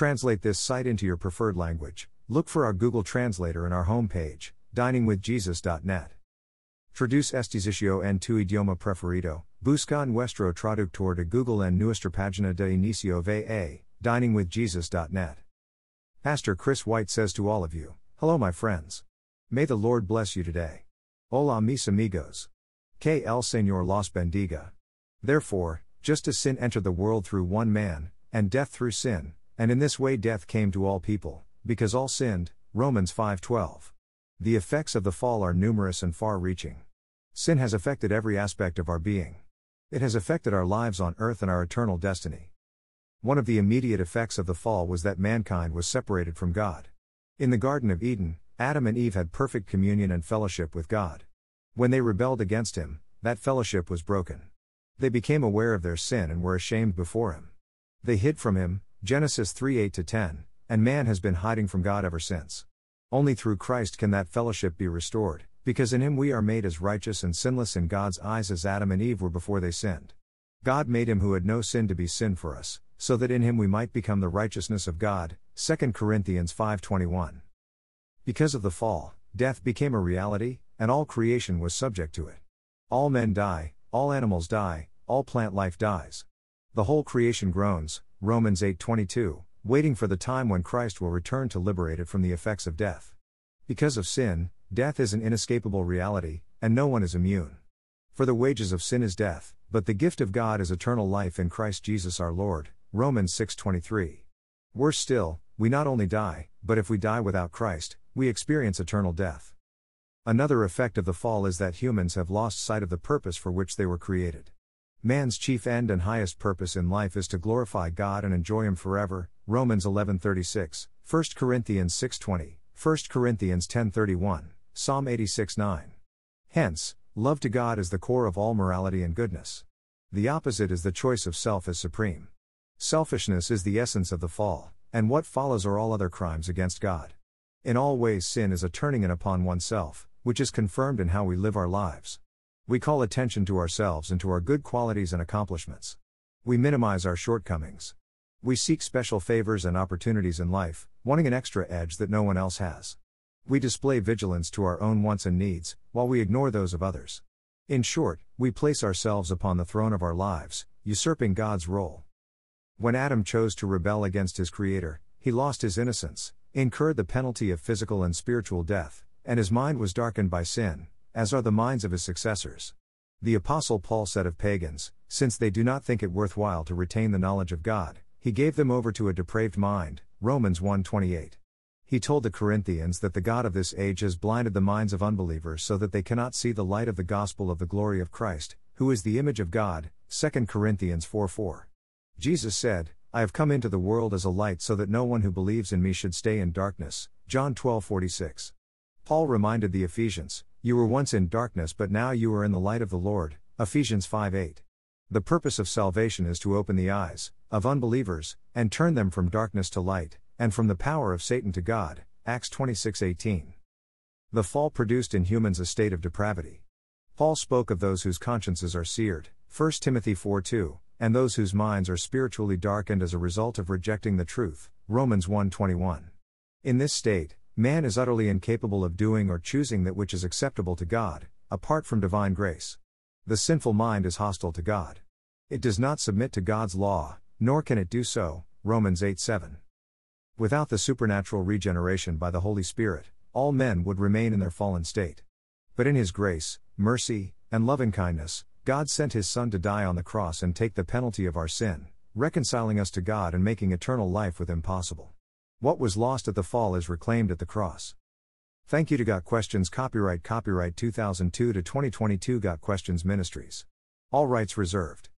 translate this site into your preferred language, look for our Google Translator in our homepage, diningwithjesus.net. Traduce este sitio en tu idioma preferido, busca nuestro traductor de Google en nuestra página de inicio va, diningwithjesus.net. Pastor Chris White says to all of you, Hello, my friends. May the Lord bless you today. Hola, mis amigos. Que el Señor los bendiga. Therefore, just as sin entered the world through one man, and death through sin, and in this way death came to all people, because all sinned, Romans 5:12. The effects of the fall are numerous and far-reaching. Sin has affected every aspect of our being. It has affected our lives on earth and our eternal destiny. One of the immediate effects of the fall was that mankind was separated from God. In the Garden of Eden, Adam and Eve had perfect communion and fellowship with God. When they rebelled against Him, that fellowship was broken. They became aware of their sin and were ashamed before Him. They hid from Him, Genesis 3 8 10, and man has been hiding from God ever since. Only through Christ can that fellowship be restored, because in Him we are made as righteous and sinless in God's eyes as Adam and Eve were before they sinned. God made Him who had no sin to be sin for us, so that in Him we might become the righteousness of God. 2 Corinthians 5:21. Because of the fall, death became a reality, and all creation was subject to it. All men die, all animals die, all plant life dies. The whole creation groans, Romans 8:22, waiting for the time when Christ will return to liberate it from the effects of death. Because of sin, death is an inescapable reality, and no one is immune. For the wages of sin is death, but the gift of God is eternal life in Christ Jesus our Lord. Romans 6:23. Worse still, we not only die, but if we die without Christ, we experience eternal death. Another effect of the fall is that humans have lost sight of the purpose for which they were created. Man's chief end and highest purpose in life is to glorify God and enjoy him forever. Romans 11:36, 1 Corinthians 6:20, 1 Corinthians 10:31, Psalm 86:9. Hence, love to God is the core of all morality and goodness. The opposite is the choice of self as supreme. Selfishness is the essence of the fall, and what follows are all other crimes against God. In all ways, sin is a turning in upon oneself, which is confirmed in how we live our lives. We call attention to ourselves and to our good qualities and accomplishments. We minimize our shortcomings. We seek special favors and opportunities in life, wanting an extra edge that no one else has. We display vigilance to our own wants and needs, while we ignore those of others. In short, we place ourselves upon the throne of our lives, usurping God's role. When Adam chose to rebel against his Creator, he lost his innocence, incurred the penalty of physical and spiritual death, and his mind was darkened by sin, as are the minds of his successors. The Apostle Paul said of pagans, Since they do not think it worthwhile to retain the knowledge of God, he gave them over to a depraved mind. Romans 1:28. He told the Corinthians that the God of this age has blinded the minds of unbelievers so that they cannot see the light of the gospel of the glory of Christ, who is the image of God. 2 Corinthians 4:4. Jesus said, I have come into the world as a light so that no one who believes in me should stay in darkness. John 12:46. Paul reminded the Ephesians, You were once in darkness, but now you are in the light of the Lord. Ephesians 5 8. The purpose of salvation is to open the eyes of unbelievers and turn them from darkness to light, and from the power of Satan to God. Acts 26:18. The fall produced in humans a state of depravity. Paul spoke of those whose consciences are seared, 1 Timothy 4:2, and those whose minds are spiritually darkened as a result of rejecting the truth, Romans 1:21. In this state, Man is utterly incapable of doing or choosing that which is acceptable to God, apart from divine grace. The sinful mind is hostile to God. It does not submit to God's law, nor can it do so. Romans 8 7. Without the supernatural regeneration by the Holy Spirit, all men would remain in their fallen state. But in His grace, mercy, and loving kindness, God sent His Son to die on the cross and take the penalty of our sin, reconciling us to God and making eternal life with Him possible. What was lost at the fall is reclaimed at the cross. Thank you to Got Questions Copyright Copyright 2002 to 2022 Got Questions Ministries. All rights reserved.